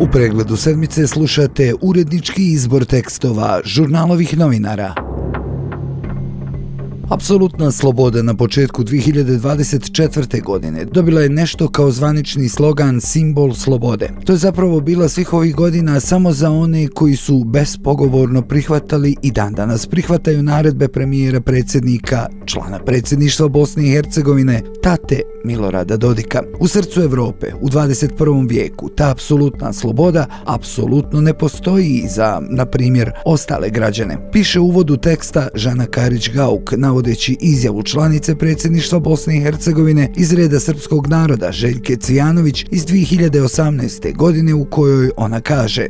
U pregledu sedmice slušate urednički izbor tekstova žurnalovih novinara. Apsolutna sloboda na početku 2024. godine dobila je nešto kao zvanični slogan simbol slobode. To je zapravo bila svih ovih godina samo za one koji su bespogovorno prihvatali i dan danas prihvataju naredbe premijera predsjednika, člana predsjedništva Bosne i Hercegovine, tate Milorada Dodika. U srcu Evrope, u 21. vijeku, ta apsolutna sloboda apsolutno ne postoji za, na primjer, ostale građane. Piše u uvodu teksta Žana Karić-Gauk, navodeći izjavu članice predsjedništva Bosne i Hercegovine iz reda srpskog naroda Željke Cijanović iz 2018. godine u kojoj ona kaže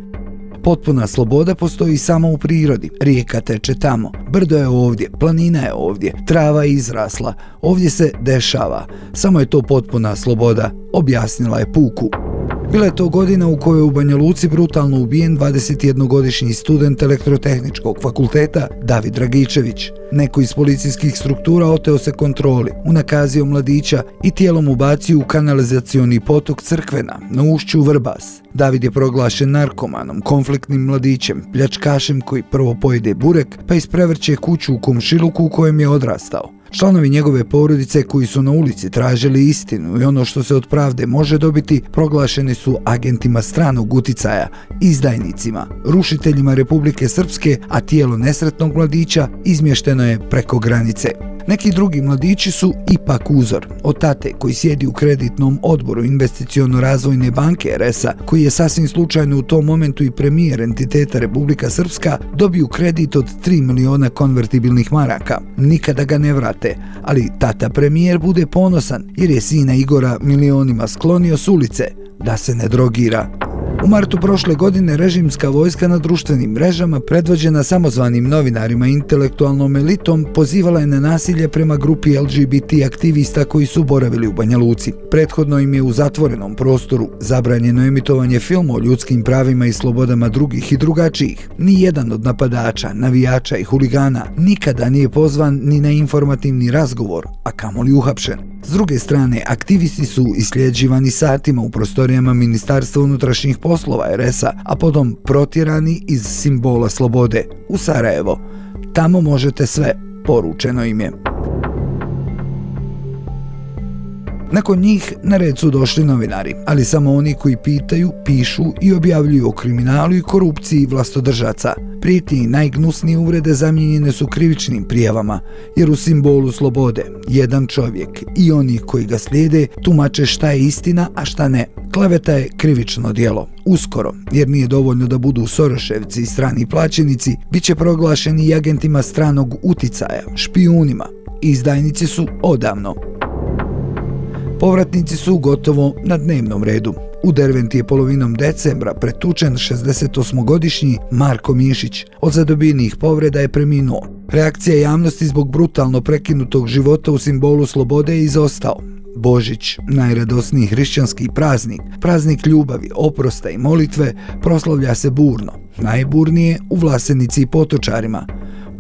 Potpuna sloboda postoji samo u prirodi. Rijeka teče tamo. Brdo je ovdje, planina je ovdje, trava je izrasla. Ovdje se dešava. Samo je to potpuna sloboda, objasnila je Puku. Bila je to godina u kojoj je u Banja Luci brutalno ubijen 21-godišnji student elektrotehničkog fakulteta David Dragičević. Neko iz policijskih struktura oteo se kontroli, unakazio mladića i tijelom ubacio u kanalizacioni potok Crkvena na ušću Vrbas. David je proglašen narkomanom, konfliktnim mladićem, pljačkašem koji prvo pojede burek pa isprevrće kuću u komšiluku u kojem je odrastao. Članovi njegove porodice koji su na ulici tražili istinu i ono što se od pravde može dobiti proglašeni su agentima stranog uticaja, izdajnicima, rušiteljima Republike Srpske, a tijelo nesretnog mladića izmješteno je preko granice. Neki drugi mladići su ipak uzor. Od tate koji sjedi u kreditnom odboru investicijono-razvojne banke RS-a, koji je sasvim slučajno u tom momentu i premijer entiteta Republika Srpska, dobiju kredit od 3 miliona konvertibilnih maraka. Nikada ga ne vrate, ali tata premijer bude ponosan jer je sina Igora milionima sklonio s ulice da se ne drogira. U martu prošle godine režimska vojska na društvenim mrežama, predvođena samozvanim novinarima i intelektualnom elitom, pozivala je na nasilje prema grupi LGBT aktivista koji su boravili u Banja Luci. Prethodno im je u zatvorenom prostoru zabranjeno emitovanje filmu o ljudskim pravima i slobodama drugih i drugačijih. Ni jedan od napadača, navijača i huligana nikada nije pozvan ni na informativni razgovor, a kamoli uhapšen. S druge strane, aktivisti su isljeđivani satima u prostorijama Ministarstva unutrašnjih poslova RS-a, a potom protjerani iz simbola slobode u Sarajevo. Tamo možete sve, poručeno im je. Nakon njih na red su došli novinari, ali samo oni koji pitaju, pišu i objavljuju o kriminalu i korupciji vlastodržaca. Prijetnje i najgnusnije uvrede zamijenjene su krivičnim prijavama, jer u simbolu slobode jedan čovjek i oni koji ga slijede tumače šta je istina, a šta ne. Kleveta je krivično dijelo. Uskoro, jer nije dovoljno da budu Soroševci i strani plaćenici, bit će proglašeni i agentima stranog uticaja, špijunima. Izdajnici su odavno Povratnici su gotovo na dnevnom redu. U Derventi je polovinom decembra pretučen 68-godišnji Marko Mišić. Od zadobijenih povreda je preminuo. Reakcija javnosti zbog brutalno prekinutog života u simbolu slobode je izostao. Božić, najradosniji hrišćanski praznik, praznik ljubavi, oprosta i molitve, proslavlja se burno. Najburnije u Vlasenici i Potočarima.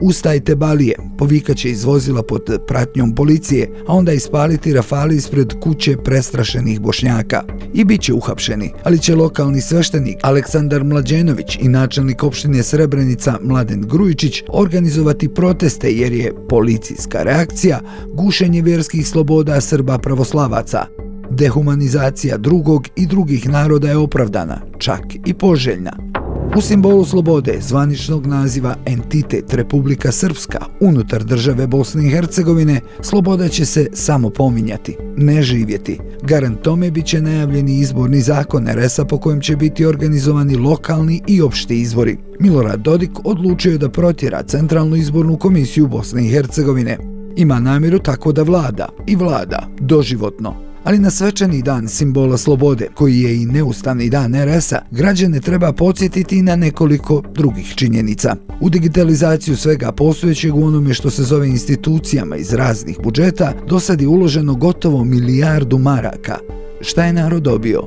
Ustajte balije, povikaće izvozila pod pratnjom policije, a onda ispaliti rafali ispred kuće prestrašenih bošnjaka. I bit će uhapšeni, ali će lokalni sveštenik Aleksandar Mlađenović i načelnik opštine Srebrenica Mladen Grujičić organizovati proteste jer je policijska reakcija gušenje vjerskih sloboda Srba pravoslavaca. Dehumanizacija drugog i drugih naroda je opravdana, čak i poželjna. U simbolu slobode zvaničnog naziva entitet Republika Srpska unutar države Bosne i Hercegovine, sloboda će se samo pominjati, ne živjeti. Garant tome bit će najavljeni izborni zakon RS-a po kojem će biti organizovani lokalni i opšti izbori. Milorad Dodik odlučio je da protjera Centralnu izbornu komisiju Bosne i Hercegovine. Ima namjeru tako da vlada i vlada doživotno ali na svečani dan simbola slobode, koji je i neustavni dan RS-a, građane treba podsjetiti na nekoliko drugih činjenica. U digitalizaciju svega postojećeg u onome što se zove institucijama iz raznih budžeta, do sad je uloženo gotovo milijardu maraka. Šta je narod dobio?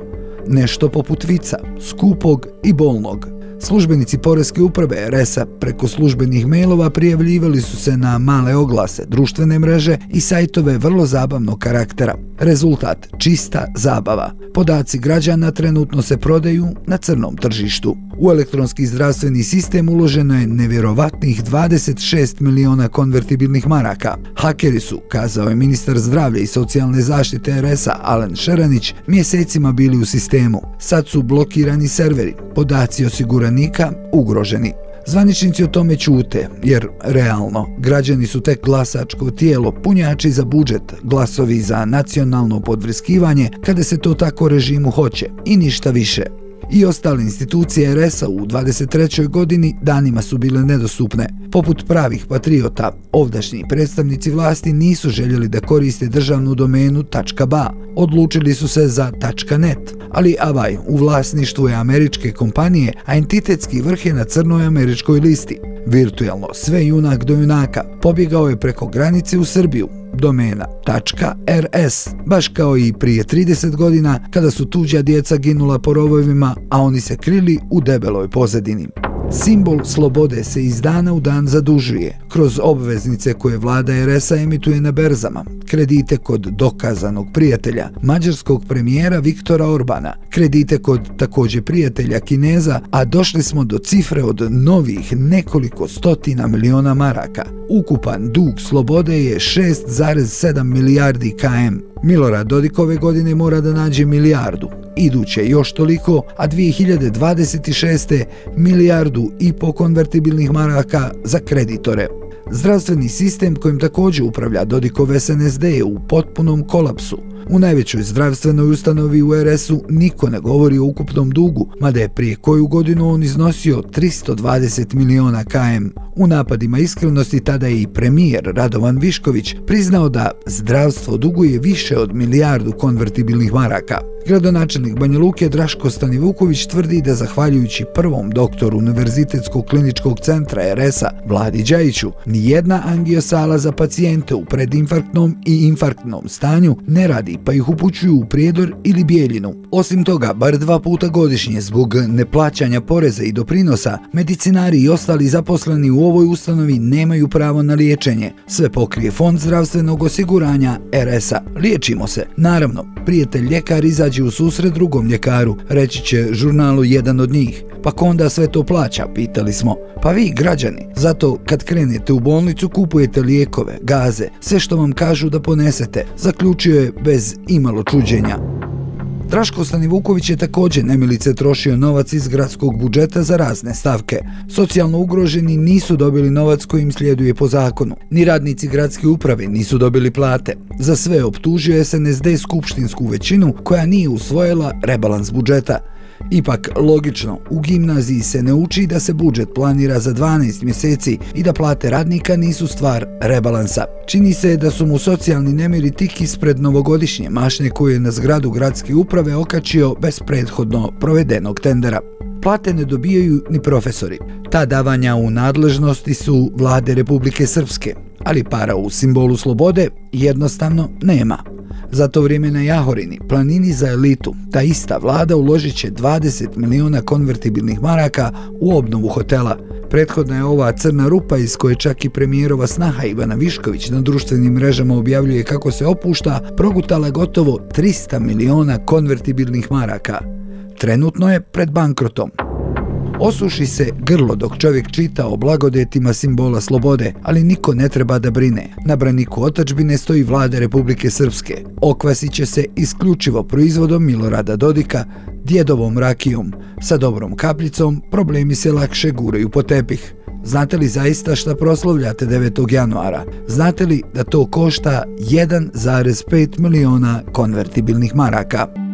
Nešto poput vica, skupog i bolnog. Službenici Poreske uprave RS-a preko službenih mailova prijavljivali su se na male oglase, društvene mreže i sajtove vrlo zabavnog karaktera. Rezultat čista zabava. Podaci građana trenutno se prodaju na crnom tržištu. U elektronski zdravstveni sistem uloženo je nevjerovatnih 26 miliona konvertibilnih maraka. Hakeri su, kazao je ministar zdravlja i socijalne zaštite RS-a Alen Šeranić, mjesecima bili u sistemu. Sad su blokirani serveri, podaci osiguranika ugroženi. Zvaničnici o tome ćute, jer realno, građani su tek glasačko tijelo, punjači za budžet, glasovi za nacionalno podvrskivanje, kada se to tako režimu hoće, i ništa više i ostale institucije RS-a u 23. godini danima su bile nedostupne. Poput pravih patriota, ovdašnji predstavnici vlasti nisu željeli da koriste državnu domenu .ba, odlučili su se za .net, ali avaj u vlasništvu je američke kompanije, a entitetski vrh je na crnoj američkoj listi. Virtualno sve junak do junaka pobjegao je preko granice u Srbiju, domena.rs, baš kao i prije 30 godina kada su tuđa djeca ginula po rovovima, a oni se krili u debeloj pozadini. Simbol slobode se iz dana u dan zadužuje kroz obveznice koje vlada RS-a emituje na berzama, kredite kod dokazanog prijatelja, mađarskog premijera Viktora Orbana, kredite kod također prijatelja Kineza, a došli smo do cifre od novih nekoliko stotina miliona maraka. Ukupan dug slobode je 6,7 milijardi km. Milorad Dodik ove godine mora da nađe milijardu, iduće još toliko, a 2026. milijardu i po konvertibilnih maraka za kreditore. Zdravstveni sistem kojim također upravlja Dodikov SNSD je u potpunom kolapsu. U najvećoj zdravstvenoj ustanovi u RS-u niko ne govori o ukupnom dugu, mada je prije koju godinu on iznosio 320 miliona km. U napadima iskrenosti tada je i premijer Radovan Višković priznao da zdravstvo duguje više od milijardu konvertibilnih maraka. Gradonačelnik Banja Luke Draško Stanivuković tvrdi da zahvaljujući prvom doktoru Univerzitetskog kliničkog centra RS-a Vladi Đajiću, nijedna angiosala za pacijente u predinfarktnom i infarktnom stanju ne radi pa ih upućuju u prijedor ili bijeljinu. Osim toga, bar dva puta godišnje zbog neplaćanja poreza i doprinosa, medicinari i ostali zaposleni u ovoj ustanovi nemaju pravo na liječenje. Sve pokrije fond zdravstvenog osiguranja RS-a. Liječimo se. Naravno, prijatelj ljekar izađe u susret drugom ljekaru, reći će žurnalu jedan od njih. Pa ko onda sve to plaća, pitali smo. Pa vi, građani, zato kad krenete u bolnicu kupujete lijekove, gaze, sve što vam kažu da ponesete, zaključio je bez imalo čuđenja. Draško Stanivuković je također nemilice trošio novac iz gradskog budžeta za razne stavke. Socijalno ugroženi nisu dobili novac kojim slijeduje po zakonu. Ni radnici gradske uprave nisu dobili plate. Za sve optužio je SNSD skupštinsku većinu koja nije usvojila rebalans budžeta. Ipak, logično, u gimnaziji se ne uči da se budžet planira za 12 mjeseci i da plate radnika nisu stvar rebalansa. Čini se da su mu socijalni nemiri tik ispred novogodišnje mašne koje je na zgradu gradske uprave okačio bez prethodno provedenog tendera. Plate ne dobijaju ni profesori. Ta davanja u nadležnosti su vlade Republike Srpske, ali para u simbolu slobode jednostavno nema. Za to vrijeme na Jahorini, planini za elitu, ta ista vlada uložit će 20 miliona konvertibilnih maraka u obnovu hotela. Prethodna je ova crna rupa iz koje čak i premijerova snaha Ivana Višković na društvenim mrežama objavljuje kako se opušta, progutala gotovo 300 miliona konvertibilnih maraka. Trenutno je pred bankrotom. Osuši se grlo dok čovjek čita o blagodetima simbola slobode, ali niko ne treba da brine. Na braniku otačbine stoji vlade Republike Srpske. Okvasit će se isključivo proizvodom Milorada Dodika, djedovom rakijom. Sa dobrom kapljicom problemi se lakše guraju po tepih. Znate li zaista šta proslovljate 9. januara? Znate li da to košta 1,5 miliona konvertibilnih maraka?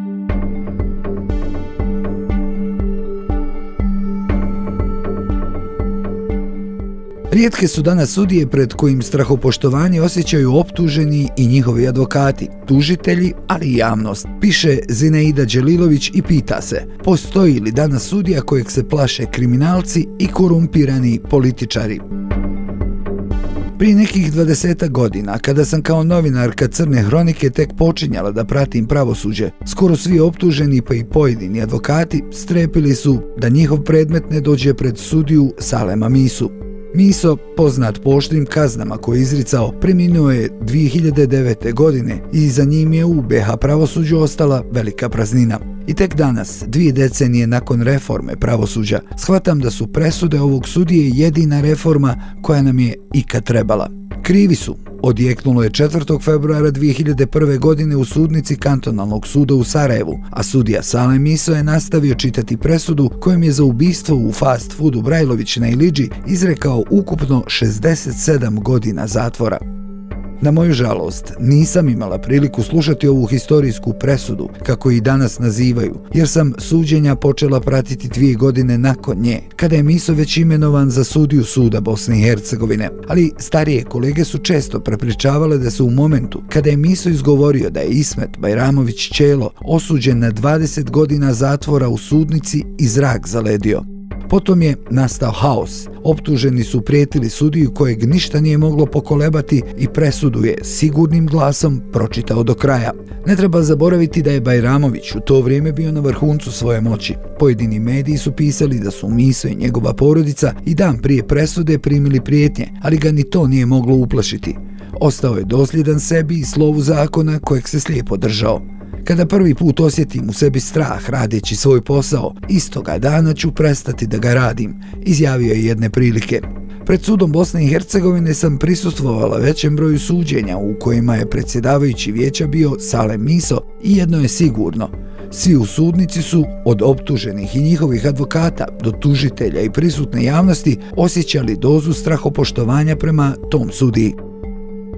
Rijetke su danas sudije pred kojim strahopoštovanje osjećaju optuženi i njihovi advokati, tužitelji, ali i javnost. Piše Zineida Đelilović i pita se, postoji li danas sudija kojeg se plaše kriminalci i korumpirani političari? Prije nekih 20 godina, kada sam kao novinarka Crne hronike tek počinjala da pratim pravosuđe, skoro svi optuženi pa i pojedini advokati strepili su da njihov predmet ne dođe pred sudiju Salema Misu. Miso, poznat poštrim kaznama koje izricao, preminuo je 2009. godine i za njim je u BH pravosuđu ostala velika praznina. I tek danas, dvije decenije nakon reforme pravosuđa, shvatam da su presude ovog sudije jedina reforma koja nam je ikad trebala. Krivi su, odjeknulo je 4. februara 2001. godine u sudnici kantonalnog suda u Sarajevu, a sudija Salem Miso je nastavio čitati presudu kojom je za ubistvo u fast foodu Brajlović na Iliđi izrekao ukupno 67 godina zatvora. Na moju žalost, nisam imala priliku slušati ovu historijsku presudu, kako i danas nazivaju, jer sam suđenja počela pratiti dvije godine nakon nje, kada je Miso već imenovan za sudiju suda Bosne i Hercegovine. Ali starije kolege su često prepričavale da se u momentu kada je Miso izgovorio da je Ismet Bajramović Čelo osuđen na 20 godina zatvora u sudnici i zrak zaledio. Potom je nastao haos. Optuženi su prijetili sudiju kojeg ništa nije moglo pokolebati i presudu je sigurnim glasom pročitao do kraja. Ne treba zaboraviti da je Bajramović u to vrijeme bio na vrhuncu svoje moći. Pojedini mediji su pisali da su Miso i njegova porodica i dan prije presude primili prijetnje, ali ga ni to nije moglo uplašiti. Ostao je dosljedan sebi i slovu zakona kojeg se slijepo držao. Kada prvi put osjetim u sebi strah radeći svoj posao, istoga dana ću prestati da ga radim, izjavio je jedne prilike. Pred sudom Bosne i Hercegovine sam prisustvovala većem broju suđenja u kojima je predsjedavajući vijeća bio Salem Miso i jedno je sigurno. Svi u sudnici su, od optuženih i njihovih advokata do tužitelja i prisutne javnosti, osjećali dozu strahopoštovanja prema tom sudiji.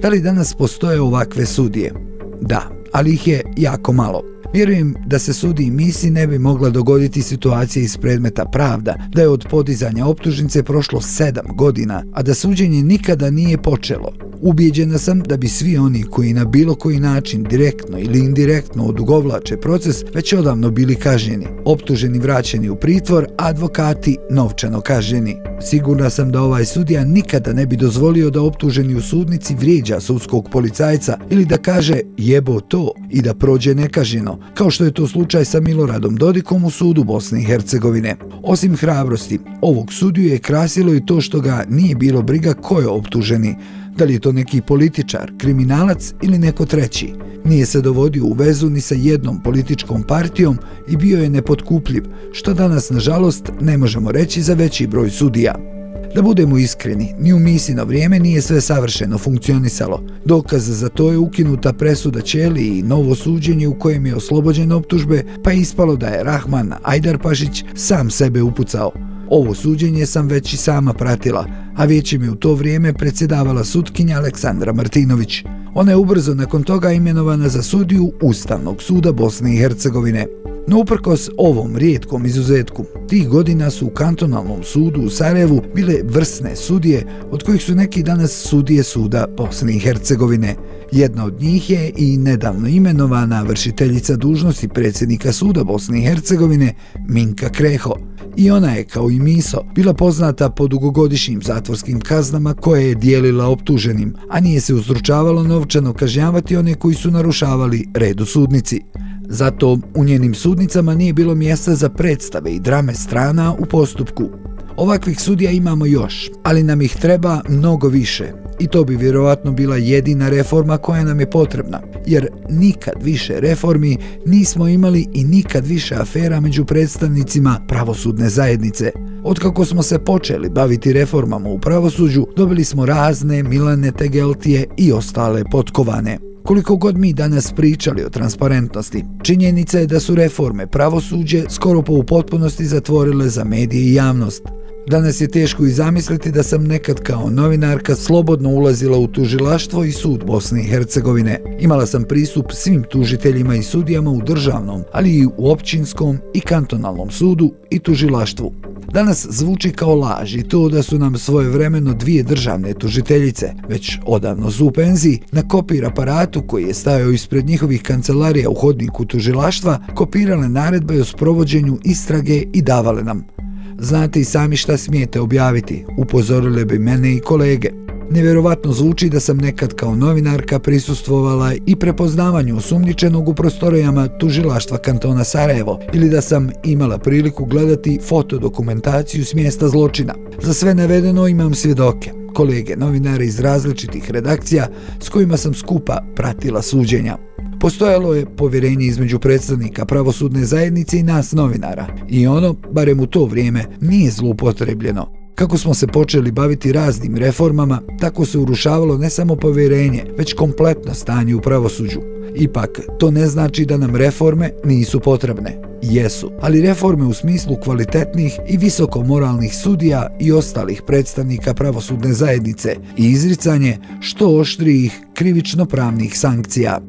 Da li danas postoje ovakve sudije? Da, ali ih je jako malo. Vjerujem da se sudi i misi ne bi mogla dogoditi situacija iz predmeta pravda, da je od podizanja optužnice prošlo sedam godina, a da suđenje nikada nije počelo. Ubijeđena sam da bi svi oni koji na bilo koji način direktno ili indirektno odugovlače proces već odavno bili kažnjeni, optuženi vraćeni u pritvor, advokati novčano kažnjeni. Sigurna sam da ovaj sudija nikada ne bi dozvolio da optuženi u sudnici vrijeđa sudskog policajca ili da kaže jebo to i da prođe nekažnjeno, kao što je to slučaj sa Miloradom Dodikom u sudu Bosne i Hercegovine. Osim hrabrosti, ovog sudiju je krasilo i to što ga nije bilo briga ko je optuženi, da li je to neki političar, kriminalac ili neko treći. Nije se dovodio u vezu ni sa jednom političkom partijom i bio je nepotkupljiv, što danas, nažalost, ne možemo reći za veći broj sudija. Da budemo iskreni, ni u misino vrijeme nije sve savršeno funkcionisalo. Dokaz za to je ukinuta presuda Čeli i novo suđenje u kojem je oslobođen optužbe, pa je ispalo da je Rahman Ajdarpašić sam sebe upucao. Ovo suđenje sam već i sama pratila, a vijećem je u to vrijeme predsjedavala sutkinja Aleksandra Martinović. Ona je ubrzo nakon toga imenovana za sudiju Ustavnog suda Bosne i Hercegovine. No uprkos ovom rijetkom izuzetku, tih godina su u kantonalnom sudu u Sarajevu bile vrsne sudije, od kojih su neki danas sudije suda Bosne i Hercegovine. Jedna od njih je i nedavno imenovana vršiteljica dužnosti predsjednika suda Bosne i Hercegovine Minka Kreho. I ona je, kao i Miso, bila poznata po dugogodišnjim zatvorskim kaznama koje je dijelila optuženim, a nije se uzručavalo novčano kažnjavati one koji su narušavali red u sudnici. Zato u njenim sudnicama nije bilo mjesta za predstave i drame strana u postupku. Ovakvih sudija imamo još, ali nam ih treba mnogo više. I to bi vjerovatno bila jedina reforma koja nam je potrebna, jer nikad više reformi nismo imali i nikad više afera među predstavnicima pravosudne zajednice. Otkako smo se počeli baviti reformama u pravosuđu, dobili smo razne Milane Tegeltije i ostale potkovane. Koliko god mi danas pričali o transparentnosti, činjenica je da su reforme pravosuđe skoro po u potpunosti zatvorile za medije i javnost. Danas je teško i zamisliti da sam nekad kao novinarka slobodno ulazila u tužilaštvo i sud Bosne i Hercegovine. Imala sam pristup svim tužiteljima i sudijama u državnom, ali i u općinskom i kantonalnom sudu i tužilaštvu. Danas zvuči kao laž i to da su nam svoje vremeno dvije državne tužiteljice, već odavno su u penziji, na kopir aparatu koji je stajao ispred njihovih kancelarija u hodniku tužilaštva, kopirale naredbe o sprovođenju istrage i davale nam. Znate i sami šta smijete objaviti, upozorile bi mene i kolege. Nevjerovatno zvuči da sam nekad kao novinarka prisustvovala i prepoznavanju osumnjičenog u prostorijama tužilaštva kantona Sarajevo ili da sam imala priliku gledati fotodokumentaciju s mjesta zločina. Za sve navedeno imam svjedoke, kolege novinare iz različitih redakcija s kojima sam skupa pratila suđenja. Postojalo je povjerenje između predstavnika pravosudne zajednice i nas novinara i ono, barem u to vrijeme, nije zlupotrebljeno. Kako smo se počeli baviti raznim reformama, tako se urušavalo ne samo povjerenje, već kompletno stanje u pravosuđu. Ipak, to ne znači da nam reforme nisu potrebne. Jesu, ali reforme u smislu kvalitetnih i visoko moralnih sudija i ostalih predstavnika pravosudne zajednice i izricanje što oštrijih krivično pravnih sankcija.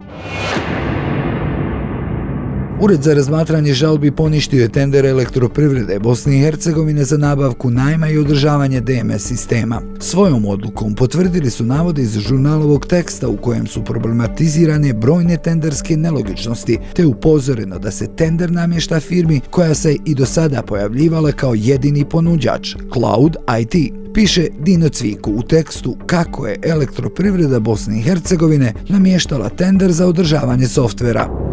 Ured za razmatranje žalbi poništio je tender elektroprivrede Bosne i Hercegovine za nabavku najma i održavanje DMS sistema. Svojom odlukom potvrdili su navode iz žurnalovog teksta u kojem su problematizirane brojne tenderske nelogičnosti, te upozoreno da se tender namješta firmi koja se i do sada pojavljivala kao jedini ponuđač, Cloud IT. Piše Dino Cviku u tekstu kako je elektroprivreda Bosne i Hercegovine namještala tender za održavanje softvera.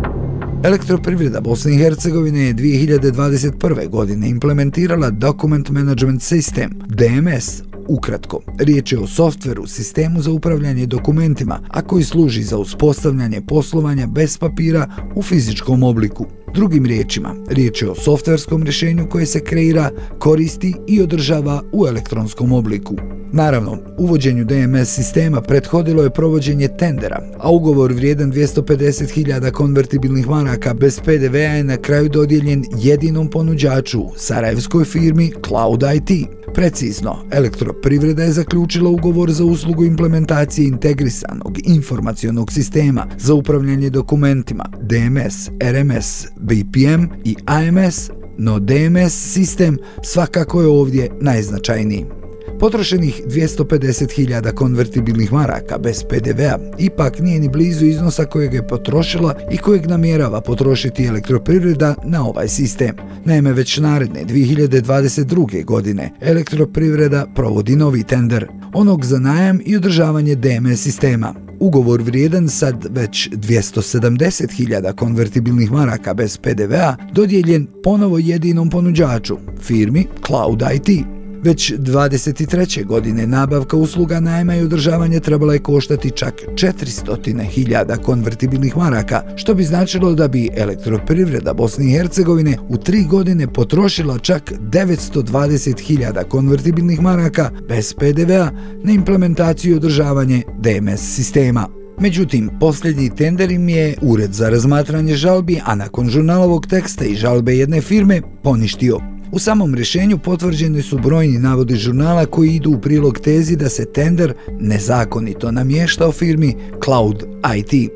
Elektroprivreda Bosne i Hercegovine je 2021. godine implementirala Document Management System, DMS, Ukratko, riječ je o softveru, sistemu za upravljanje dokumentima, a koji služi za uspostavljanje poslovanja bez papira u fizičkom obliku. Drugim riječima, riječ je o softverskom rješenju koje se kreira, koristi i održava u elektronskom obliku. Naravno, uvođenju DMS sistema prethodilo je provođenje tendera, a ugovor vrijedan 250.000 konvertibilnih maraka bez PDV-a je na kraju dodijeljen jedinom ponuđaču, sarajevskoj firmi Cloud IT. Precizno, elektroprivreda je zaključila ugovor za uslugu implementacije integrisanog informacionog sistema za upravljanje dokumentima DMS, RMS, BPM i AMS, no DMS sistem svakako je ovdje najznačajniji. Potrošenih 250.000 konvertibilnih maraka bez PDV-a ipak nije ni blizu iznosa kojeg je potrošila i kojeg namjerava potrošiti elektroprivreda na ovaj sistem. Naime, već naredne 2022. godine elektroprivreda provodi novi tender, onog za najam i održavanje DMS sistema. Ugovor vrijedan sad već 270.000 konvertibilnih maraka bez PDV-a dodijeljen ponovo jedinom ponuđaču, firmi Cloud IT. Već 23. godine nabavka usluga najma i održavanje trebala je koštati čak 400.000 konvertibilnih maraka, što bi značilo da bi elektroprivreda Bosne i Hercegovine u tri godine potrošila čak 920.000 konvertibilnih maraka bez PDV-a na implementaciju i održavanje DMS sistema. Međutim, posljednji tender im je Ured za razmatranje žalbi, a nakon žurnalovog teksta i žalbe jedne firme poništio. U samom rješenju potvrđeni su brojni navodi žurnala koji idu u prilog tezi da se tender nezakonito namještao firmi Cloud IT.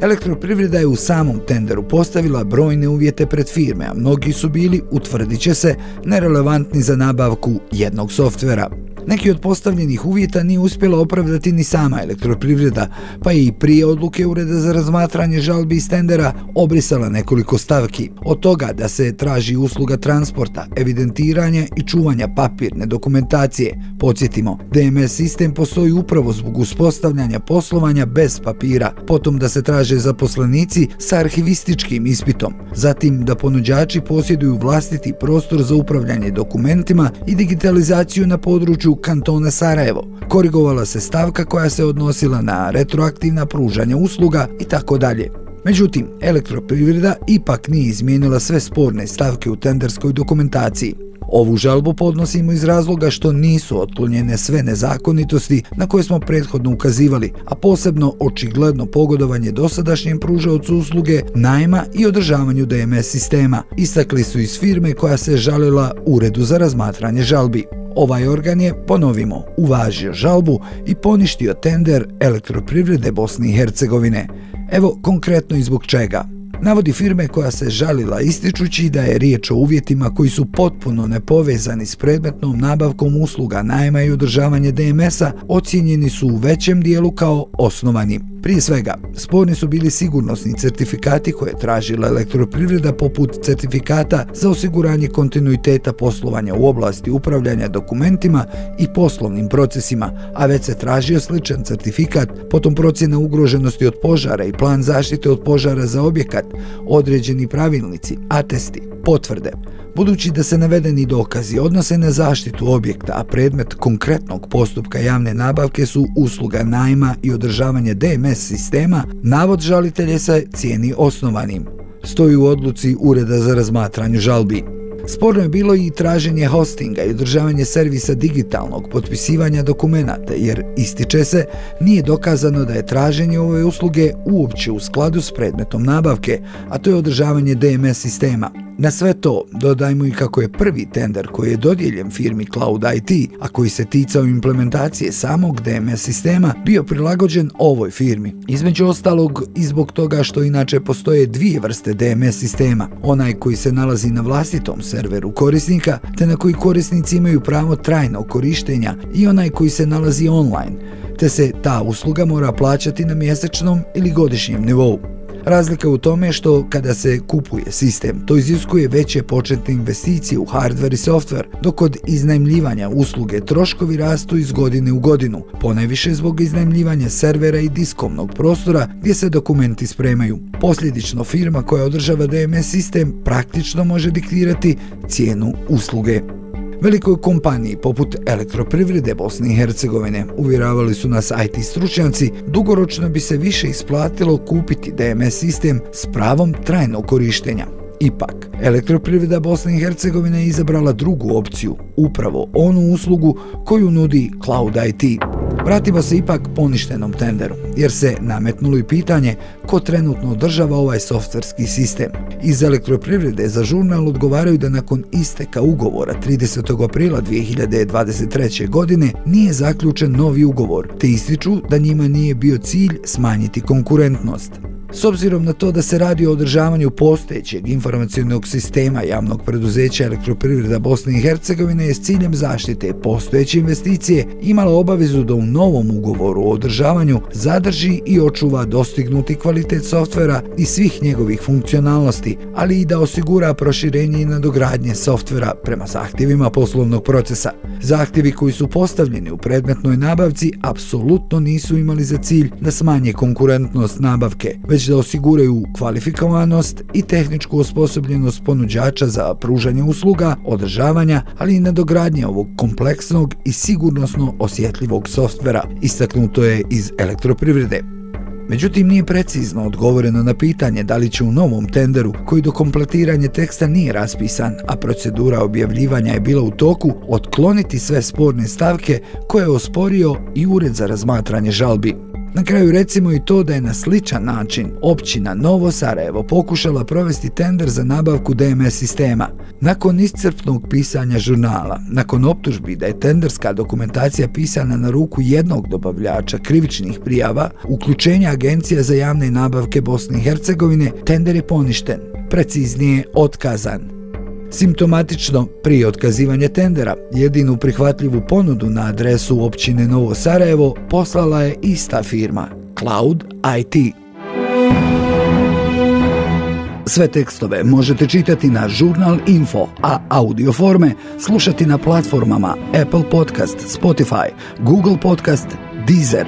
Elektroprivreda je u samom tenderu postavila brojne uvjete pred firme, a mnogi su bili, utvrdit će se, nerelevantni za nabavku jednog softvera. Neki od postavljenih uvjeta nije uspjela opravdati ni sama elektroprivreda, pa je i prije odluke Ureda za razmatranje žalbi i stendera obrisala nekoliko stavki. Od toga da se traži usluga transporta, evidentiranja i čuvanja papirne dokumentacije. Podsjetimo, DMS sistem postoji upravo zbog uspostavljanja poslovanja bez papira, potom da se traže zaposlenici sa arhivističkim ispitom, zatim da ponuđači posjeduju vlastiti prostor za upravljanje dokumentima i digitalizaciju na području kantona Sarajevo. Korigovala se stavka koja se odnosila na retroaktivna pružanja usluga i tako dalje. Međutim, elektroprivreda ipak nije izmijenila sve sporne stavke u tenderskoj dokumentaciji. Ovu žalbu podnosimo iz razloga što nisu otklonjene sve nezakonitosti na koje smo prethodno ukazivali, a posebno očigledno pogodovanje dosadašnjem pružavcu usluge, najma i održavanju DMS sistema. Istakli su iz firme koja se žalila Uredu za razmatranje žalbi. Ovaj organ je, ponovimo, uvažio žalbu i poništio tender elektroprivrede Bosne i Hercegovine. Evo konkretno i zbog čega. Navodi firme koja se žalila ističući da je riječ o uvjetima koji su potpuno nepovezani s predmetnom nabavkom usluga najma i održavanje DMS-a, ocijenjeni su u većem dijelu kao osnovani. Prije svega, sporni su bili sigurnosni certifikati koje tražila elektroprivreda poput certifikata za osiguranje kontinuiteta poslovanja u oblasti upravljanja dokumentima i poslovnim procesima, a već se tražio sličan certifikat, potom procjena ugroženosti od požara i plan zaštite od požara za objekat, određeni pravilnici, atesti, potvrde. Budući da se navedeni dokazi odnose na zaštitu objekta, a predmet konkretnog postupka javne nabavke su usluga najma i održavanje DMS sistema, navod žalitelje se cijeni osnovanim. Stoji u odluci Ureda za razmatranju žalbi. Sporno je bilo i traženje hostinga i održavanje servisa digitalnog potpisivanja dokumenata, jer ističe se, nije dokazano da je traženje ove usluge uopće u skladu s predmetom nabavke, a to je održavanje DMS sistema. Na sve to dodajmo i kako je prvi tender koji je dodijeljen firmi Cloud IT, a koji se ticao implementacije samog DMS sistema, bio prilagođen ovoj firmi. Između ostalog i zbog toga što inače postoje dvije vrste DMS sistema, onaj koji se nalazi na vlastitom serveru serveru korisnika, te na koji korisnici imaju pravo trajnog korištenja i onaj koji se nalazi online, te se ta usluga mora plaćati na mjesečnom ili godišnjem nivou. Razlika u tome što kada se kupuje sistem, to iziskuje veće početne investicije u hardware i software, dok kod iznajmljivanja usluge troškovi rastu iz godine u godinu, ponajviše zbog iznajmljivanja servera i diskovnog prostora gdje se dokumenti spremaju. Posljedično firma koja održava DMS sistem praktično može diktirati cijenu usluge. Velikoj kompaniji poput elektroprivrede Bosne i Hercegovine uvjeravali su nas IT stručnjaci, dugoročno bi se više isplatilo kupiti DMS sistem s pravom trajnog korištenja. Ipak, elektroprivreda Bosne i Hercegovine je izabrala drugu opciju, upravo onu uslugu koju nudi Cloud IT. Vratimo se ipak poništenom tenderu, jer se nametnulo i pitanje ko trenutno održava ovaj softverski sistem. Iz elektroprivrede za žurnal odgovaraju da nakon isteka ugovora 30. aprila 2023. godine nije zaključen novi ugovor, te ističu da njima nije bio cilj smanjiti konkurentnost. S obzirom na to da se radi o održavanju postojećeg informacijonog sistema javnog preduzeća elektroprivreda Bosne i Hercegovine je s ciljem zaštite postojeće investicije imala obavezu da u novom ugovoru o održavanju zadrži i očuva dostignuti kvalitet softvera i svih njegovih funkcionalnosti, ali i da osigura proširenje i nadogradnje softvera prema zahtjevima poslovnog procesa. Zahtjevi koji su postavljeni u predmetnoj nabavci apsolutno nisu imali za cilj da smanje konkurentnost nabavke, već da osiguraju kvalifikovanost i tehničku osposobljenost ponuđača za pružanje usluga, održavanja, ali i nadogradnje ovog kompleksnog i sigurnosno osjetljivog softvera, istaknuto je iz elektroprivrede. Međutim, nije precizno odgovoreno na pitanje da li će u novom tenderu, koji do kompletiranja teksta nije raspisan, a procedura objavljivanja je bila u toku, otkloniti sve sporne stavke koje je osporio i Ured za razmatranje žalbi. Na kraju recimo i to da je na sličan način općina Novo Sarajevo pokušala provesti tender za nabavku DMS sistema. Nakon iscrpnog pisanja žurnala, nakon optužbi da je tenderska dokumentacija pisana na ruku jednog dobavljača krivičnih prijava, uključenja Agencija za javne nabavke Bosne i Hercegovine, tender je poništen, preciznije otkazan. Simptomatično, prije otkazivanja tendera, jedinu prihvatljivu ponudu na adresu općine Novo Sarajevo poslala je ista firma, Cloud IT. Sve tekstove možete čitati na Žurnal Info, a audio forme slušati na platformama Apple Podcast, Spotify, Google Podcast, Deezer.